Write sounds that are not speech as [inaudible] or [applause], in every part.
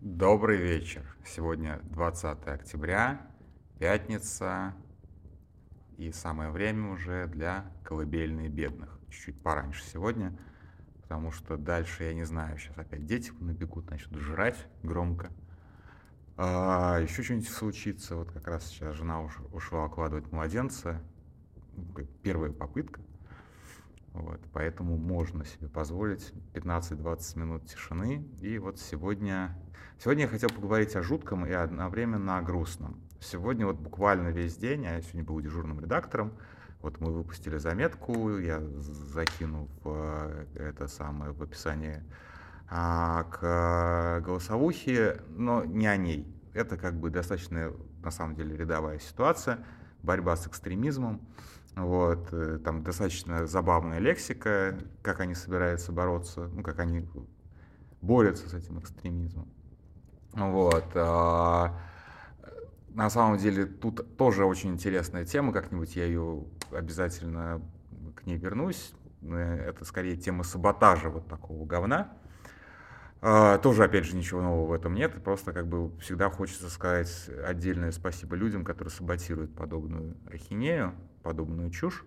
Добрый вечер. Сегодня 20 октября, пятница, и самое время уже для колыбельной бедных. Чуть-чуть пораньше сегодня, потому что дальше, я не знаю, сейчас опять дети набегут, начнут жрать громко. А, еще что-нибудь случится. Вот как раз сейчас жена уш, ушла укладывать младенца. Первая попытка. Вот, поэтому можно себе позволить 15-20 минут тишины. И вот сегодня, сегодня я хотел поговорить о жутком и одновременно о грустном. Сегодня вот буквально весь день, а я сегодня был дежурным редактором, вот мы выпустили заметку, я закинул в это самое в описание а, к голосовухе, но не о ней. Это как бы достаточно, на самом деле, рядовая ситуация, борьба с экстремизмом. Вот, э, там достаточно забавная лексика, как они собираются бороться, ну, как они борются с этим экстремизмом. Вот. А, на самом деле тут тоже очень интересная тема, как-нибудь я ее обязательно к ней вернусь. Э, это скорее тема саботажа вот такого говна. А, тоже, опять же, ничего нового в этом нет. Просто как бы всегда хочется сказать отдельное спасибо людям, которые саботируют подобную ахинею подобную чушь.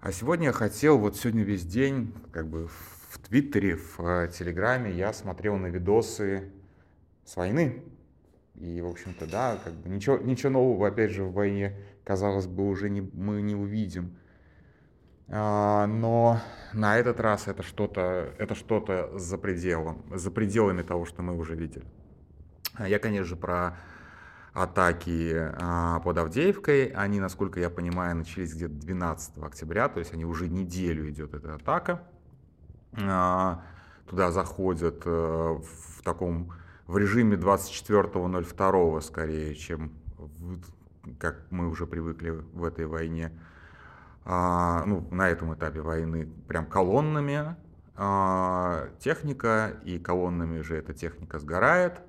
А сегодня я хотел, вот сегодня весь день, как бы в Твиттере, в э, Телеграме я смотрел на видосы с войны. И, в общем-то, да, как бы ничего, ничего нового, опять же, в войне, казалось бы, уже не, мы не увидим. А, но на этот раз это что-то, это что-то за пределом, за пределами того, что мы уже видели. Я, конечно же, про атаки а, под Авдеевкой. Они, насколько я понимаю, начались где-то 12 октября, то есть они уже неделю идет эта атака. А, туда заходят а, в таком в режиме 24.02 скорее, чем как мы уже привыкли в этой войне. А, ну, на этом этапе войны прям колоннами а, техника, и колоннами же эта техника сгорает.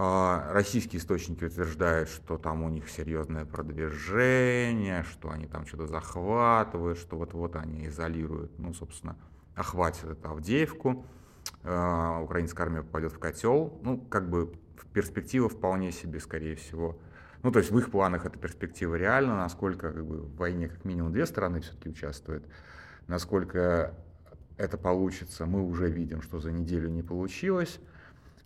А, российские источники утверждают, что там у них серьезное продвижение, что они там что-то захватывают, что вот-вот они изолируют, ну, собственно, охватят эту Авдеевку. А, украинская армия попадет в котел. Ну, как бы перспектива вполне себе, скорее всего. Ну, то есть в их планах эта перспектива реальна, насколько как бы, в войне как минимум две стороны все-таки участвуют, насколько это получится, мы уже видим, что за неделю не получилось.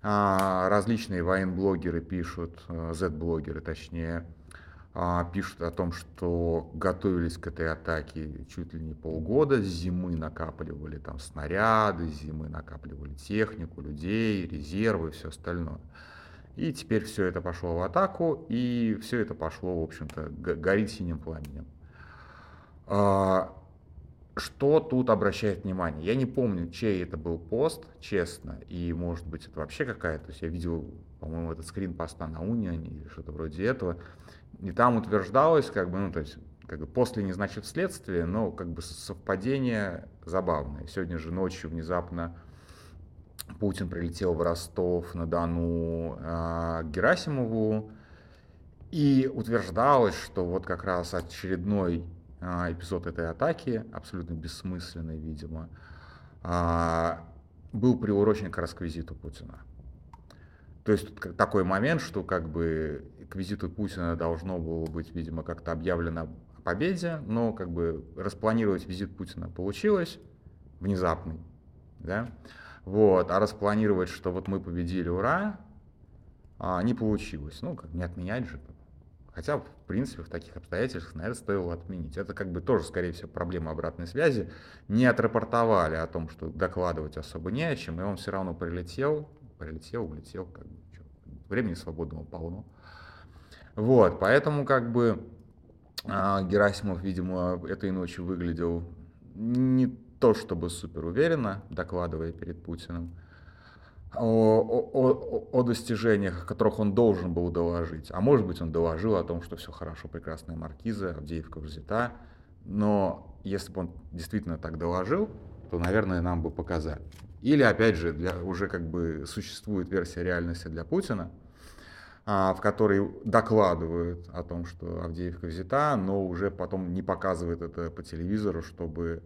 А, различные военблогеры пишут, Z-блогеры точнее, а, пишут о том, что готовились к этой атаке чуть ли не полгода, с зимы накапливали там снаряды, с зимы накапливали технику, людей, резервы и все остальное. И теперь все это пошло в атаку, и все это пошло, в общем-то, горит синим пламенем. А, что тут обращает внимание? Я не помню, чей это был пост, честно, и может быть это вообще какая-то, то есть я видел, по-моему, этот скрин поста на Униане или что-то вроде этого, и там утверждалось, как бы, ну, то есть, как бы после не значит следствие, но как бы совпадение забавное. Сегодня же ночью внезапно Путин прилетел в Ростов на Дону э, Герасимову, и утверждалось, что вот как раз очередной а, эпизод этой атаки, абсолютно бессмысленный, видимо, а, был приурочен к визиту Путина. То есть тут такой момент, что как бы к визиту Путина должно было быть, видимо, как-то объявлено о победе, но как бы распланировать визит Путина получилось, внезапный, да, вот, а распланировать, что вот мы победили, ура, а, не получилось. Ну, как не отменять же, Хотя, в принципе, в таких обстоятельствах, наверное, стоило отменить. Это как бы тоже, скорее всего, проблема обратной связи. Не отрапортовали о том, что докладывать особо не о чем, и он все равно прилетел, прилетел, улетел, как бы, что, времени свободного полно. Вот, поэтому как бы а, Герасимов, видимо, этой ночью выглядел не то чтобы супер уверенно, докладывая перед Путиным о, о, о достижениях, о которых он должен был доложить. А может быть, он доложил о том, что все хорошо, прекрасная маркиза, Авдеевка взята. Но если бы он действительно так доложил, то, наверное, нам бы показали. Или, опять же, для, уже как бы существует версия реальности для Путина, а, в которой докладывают о том, что Авдеевка взята, но уже потом не показывают это по телевизору, чтобы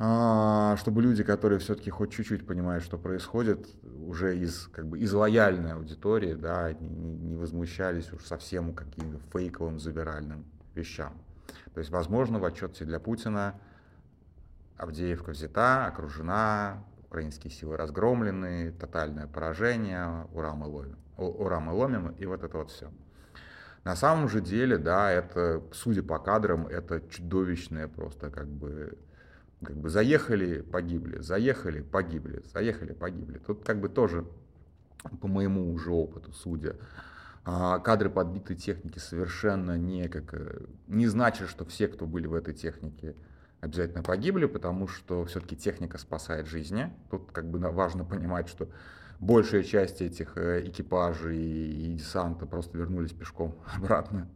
чтобы люди, которые все-таки хоть чуть-чуть понимают, что происходит, уже из, как бы, из лояльной аудитории, да, не, не возмущались уж совсем каким-то фейковым, забиральным вещам. То есть, возможно, в отчете для Путина Авдеевка взята, окружена, украинские силы разгромлены, тотальное поражение, ура мы ловим, ура мы ломим, и вот это вот все. На самом же деле, да, это, судя по кадрам, это чудовищное просто как бы как бы заехали, погибли, заехали, погибли, заехали, погибли. Тут как бы тоже, по моему уже опыту, судя, а, кадры подбитой техники совершенно не, как, э, не значит, что все, кто были в этой технике, обязательно погибли, потому что все-таки техника спасает жизни. Тут как бы важно понимать, что большая часть этих э, экипажей и десанта просто вернулись пешком [laughs] обратно.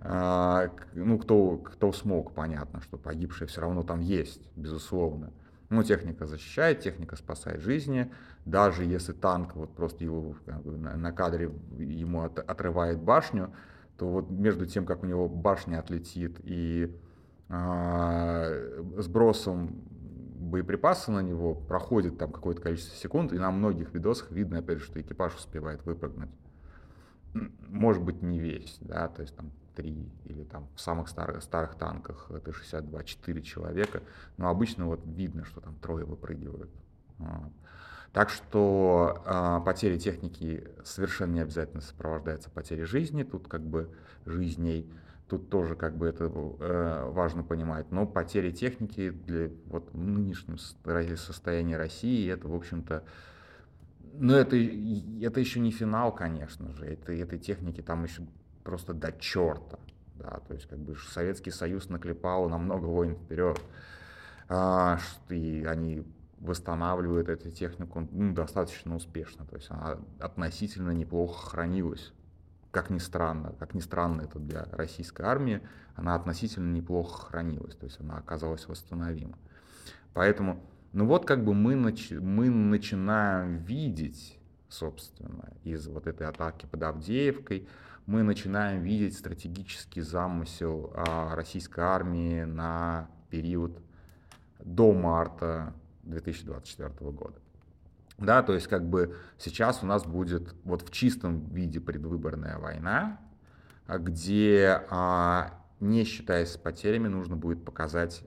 А, ну, кто, кто смог, понятно, что погибшие все равно там есть, безусловно. Ну, техника защищает, техника спасает жизни. Даже если танк вот просто его на, кадре ему от, отрывает башню, то вот между тем, как у него башня отлетит и э, сбросом боеприпасы на него проходит там какое-то количество секунд, и на многих видосах видно, опять же, что экипаж успевает выпрыгнуть. Может быть, не весь, да, то есть там три или там в самых старых, старых танках Т-62 4 человека, но обычно вот видно, что там трое выпрыгивают. Так что э, потери техники совершенно не обязательно сопровождаются потерей жизни, тут как бы жизней. Тут тоже как бы это э, важно понимать. Но потери техники для вот в нынешнем состоянии России, это, в общем-то, ну, это, это еще не финал, конечно же. Это, этой техники там еще просто до черта. Да, то есть, как бы Советский Союз наклепал на много войн вперед. А, и они восстанавливают эту технику ну, достаточно успешно. То есть она относительно неплохо хранилась как ни странно, как ни странно это для российской армии, она относительно неплохо хранилась, то есть она оказалась восстановима. Поэтому, ну вот как бы мы, нач- мы начинаем видеть, собственно, из вот этой атаки под Авдеевкой, мы начинаем видеть стратегический замысел а, российской армии на период до марта 2024 года. Да, то есть как бы сейчас у нас будет вот в чистом виде предвыборная война, а, где, а, не считаясь с потерями, нужно будет показать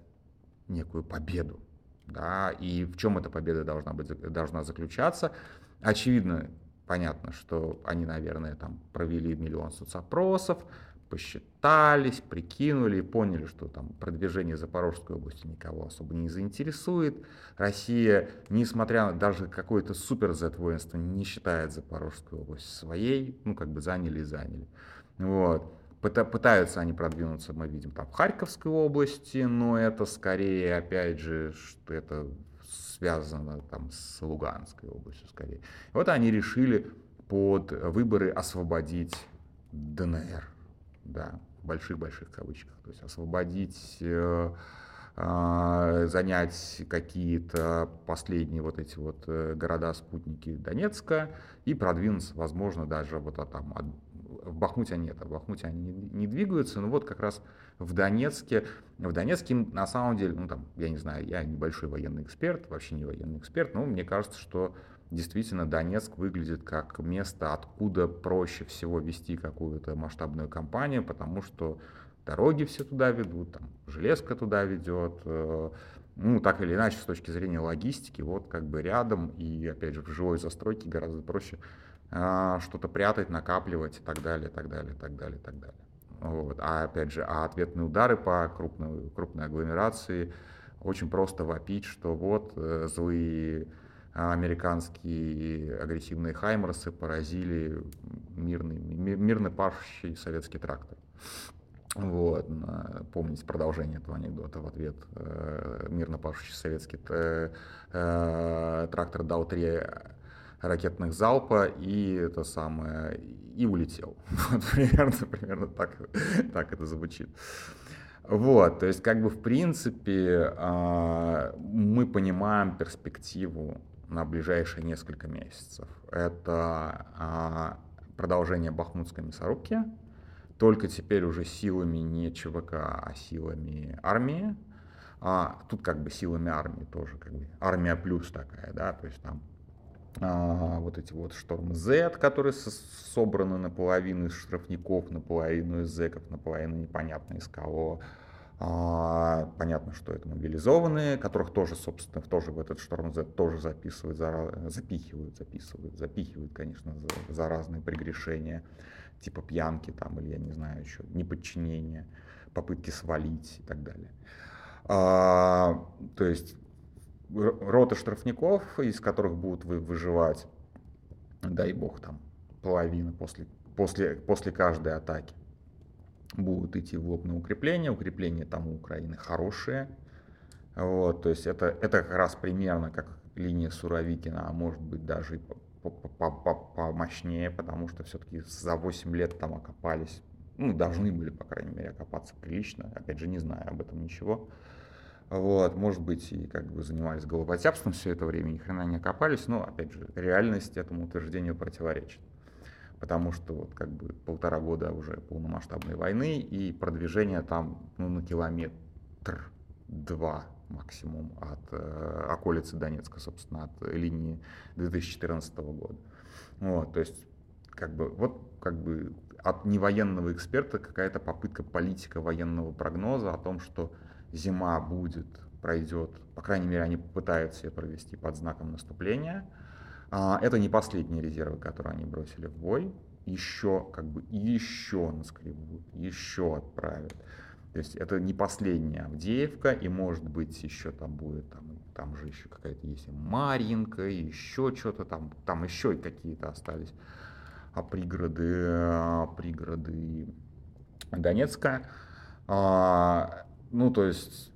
некую победу. Да, и в чем эта победа должна, быть, должна заключаться? Очевидно, понятно, что они, наверное, там провели миллион соцопросов, посчитались, прикинули поняли, что там продвижение Запорожской области никого особо не заинтересует. Россия, несмотря на даже какое-то супер Z-воинство, не считает Запорожскую область своей, ну как бы заняли и заняли. Вот. Пытаются они продвинуться, мы видим, там в Харьковской области, но это скорее, опять же, что это связано там с Луганской областью скорее. Вот они решили под выборы освободить ДНР да, в больших-больших кавычках, то есть освободить, э, э, занять какие-то последние вот эти вот э, города-спутники Донецка и продвинуться, возможно, даже вот а там от, в Бахмуте нет, а в Бахмуте они не, двигаются, но вот как раз в Донецке, в Донецке на самом деле, ну там, я не знаю, я небольшой военный эксперт, вообще не военный эксперт, но мне кажется, что действительно Донецк выглядит как место, откуда проще всего вести какую-то масштабную кампанию, потому что дороги все туда ведут, там, железка туда ведет, э, ну, так или иначе, с точки зрения логистики, вот как бы рядом, и, опять же, в живой застройке гораздо проще что-то прятать, накапливать и так далее, так далее, так далее, так далее. Вот. А, опять же, а ответные удары по крупной, крупной агломерации очень просто вопить, что вот э, злые а американские агрессивные хаймерсы поразили мирный, мирно пашущий советский трактор. Вот, помните продолжение этого анекдота в ответ. Э, мирно пашущий советский э, трактор дал три ракетных залпа и это самое и улетел. [laughs] Вот, примерно, примерно так, так это звучит. Вот, то есть как бы в принципе а, мы понимаем перспективу на ближайшие несколько месяцев. Это а, продолжение Бахмутской мясорубки, только теперь уже силами не ЧВК, а силами армии. А, тут как бы силами армии тоже, как бы армия плюс такая, да, то есть там вот эти вот шторм Z, которые со собраны наполовину из штрафников, наполовину из зэков, наполовину непонятно из кого. А, понятно, что это мобилизованные, которых тоже, собственно, тоже в этот шторм Z тоже записывают, за, запихивают, записывают, запихивают, конечно, за, за разные прегрешения, типа пьянки там, или я не знаю еще, неподчинения, попытки свалить и так далее. А, то есть роты штрафников, из которых будут вы, выживать, дай бог, там половина после, после, после каждой атаки будут идти в лоб на укрепление. Укрепления там у Украины хорошие. Вот, то есть это, это как раз примерно как линия Суровикина, а может быть даже и помощнее, потому что все-таки за 8 лет там окопались, ну, должны были, по крайней мере, окопаться прилично. Опять же, не знаю об этом ничего. Вот, может быть, и как бы занимались головотяпством все это время, ни хрена не окопались, но, опять же, реальность этому утверждению противоречит. Потому что вот как бы полтора года уже полномасштабной войны и продвижение там ну, на километр два максимум от э, околицы Донецка, собственно, от линии 2014 года. Вот, то есть, как бы, вот как бы от невоенного эксперта какая-то попытка политика военного прогноза о том, что зима будет, пройдет, по крайней мере, они попытаются ее провести под знаком наступления. А, это не последние резервы, которые они бросили в бой. Еще, как бы, еще наскребут, еще отправят. То есть это не последняя Авдеевка, и может быть еще там будет, там, там же еще какая-то есть Маринка, еще что-то там, там еще какие-то остались а пригороды, а, пригороды Донецка. А, ну, то есть,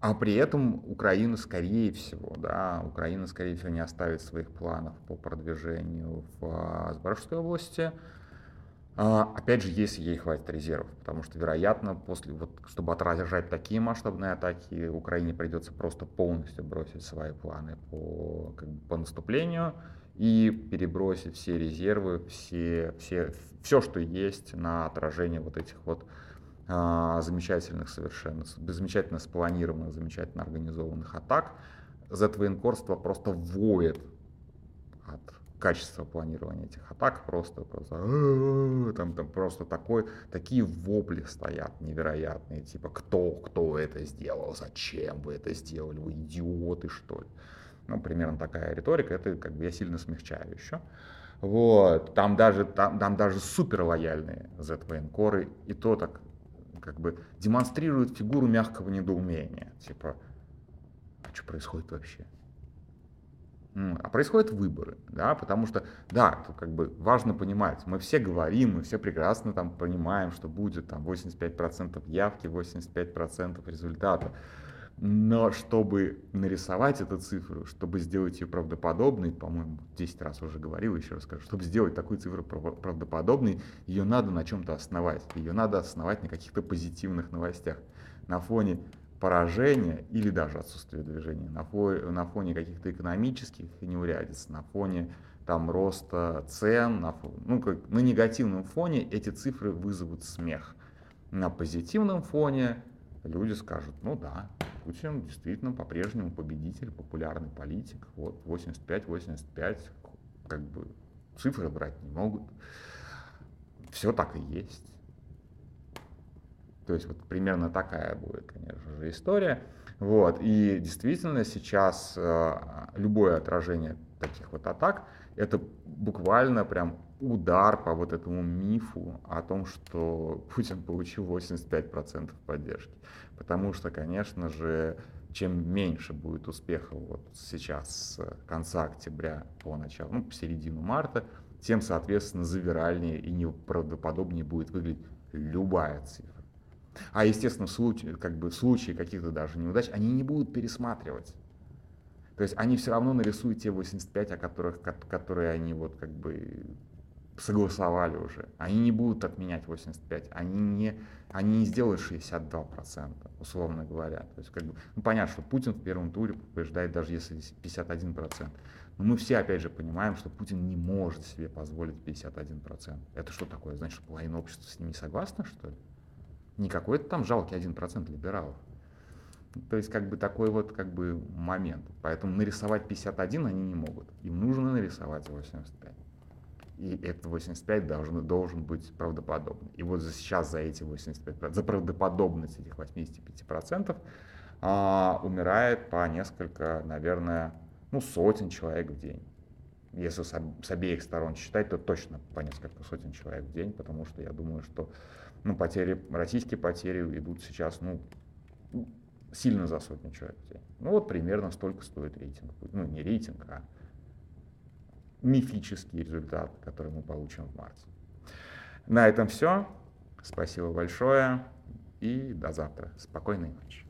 а при этом Украина, скорее всего, да, Украина, скорее всего, не оставит своих планов по продвижению в а, Запорожской области. А, опять же, если ей хватит резервов, потому что, вероятно, после, вот, чтобы отражать такие масштабные атаки, Украине придется просто полностью бросить свои планы по, как бы, по наступлению и перебросить все резервы, все, все, все, что есть на отражение вот этих вот замечательных совершенно, замечательно спланированных, замечательно организованных атак, Z-военкорство просто воет от качества планирования этих атак, просто, просто там, там просто такой, такие вопли стоят невероятные, типа кто, кто это сделал, зачем вы это сделали, вы идиоты что ли. Ну, примерно такая риторика, это как бы я сильно смягчаю еще. Вот, там даже, там, там даже супер лояльные Z-военкоры, и то так как бы демонстрирует фигуру мягкого недоумения. Типа, а что происходит вообще? А происходят выборы, да, потому что, да, как бы важно понимать, мы все говорим, мы все прекрасно там понимаем, что будет там 85% явки, 85% результата. Но чтобы нарисовать эту цифру, чтобы сделать ее правдоподобной, по-моему, 10 раз уже говорил, еще раз скажу, чтобы сделать такую цифру правдоподобной, ее надо на чем-то основать. Ее надо основать на каких-то позитивных новостях. На фоне поражения или даже отсутствия движения, на фоне, на фоне каких-то экономических неурядиц, на фоне там роста цен, на, ну, как, на негативном фоне эти цифры вызовут смех. На позитивном фоне люди скажут, ну да, Путин действительно по-прежнему победитель, популярный политик. Вот 85-85, как бы цифры брать не могут. Все так и есть. То есть вот примерно такая будет, конечно же, история. Вот. И действительно сейчас э, любое отражение таких вот атак, это буквально прям удар по вот этому мифу о том, что [laughs] Путин получил 85% поддержки. Потому что, конечно же, чем меньше будет успехов вот сейчас с конца октября по началу, ну, по середину марта, тем, соответственно, завиральнее и неправдоподобнее будет выглядеть любая цифра. А, естественно, в случае, как бы в случае каких-то даже неудач, они не будут пересматривать. То есть они все равно нарисуют те 85, о которых, которые они вот как бы согласовали уже. Они не будут отменять 85, они не, они не сделают 62%, условно говоря. То есть, как бы, ну, понятно, что Путин в первом туре побеждает, даже если 51%. Но мы все, опять же, понимаем, что Путин не может себе позволить 51%. Это что такое? Значит, что половина общества с ним не согласна, что ли? Не какой-то там жалкий 1% либералов. То есть как бы такой вот как бы момент. Поэтому нарисовать 51 они не могут. Им нужно нарисовать 85. И этот 85 должен, должен быть правдоподобный. И вот сейчас за эти 85%, за правдоподобность этих 85% а, умирает по несколько, наверное, ну, сотен человек в день. Если с, с обеих сторон считать, то точно по несколько сотен человек в день, потому что я думаю, что ну, потери, российские потери идут сейчас ну, сильно за сотню человек в день. Ну вот примерно столько стоит рейтинг. Ну не рейтинг, а мифический результат, который мы получим в марте. На этом все. Спасибо большое и до завтра. Спокойной ночи.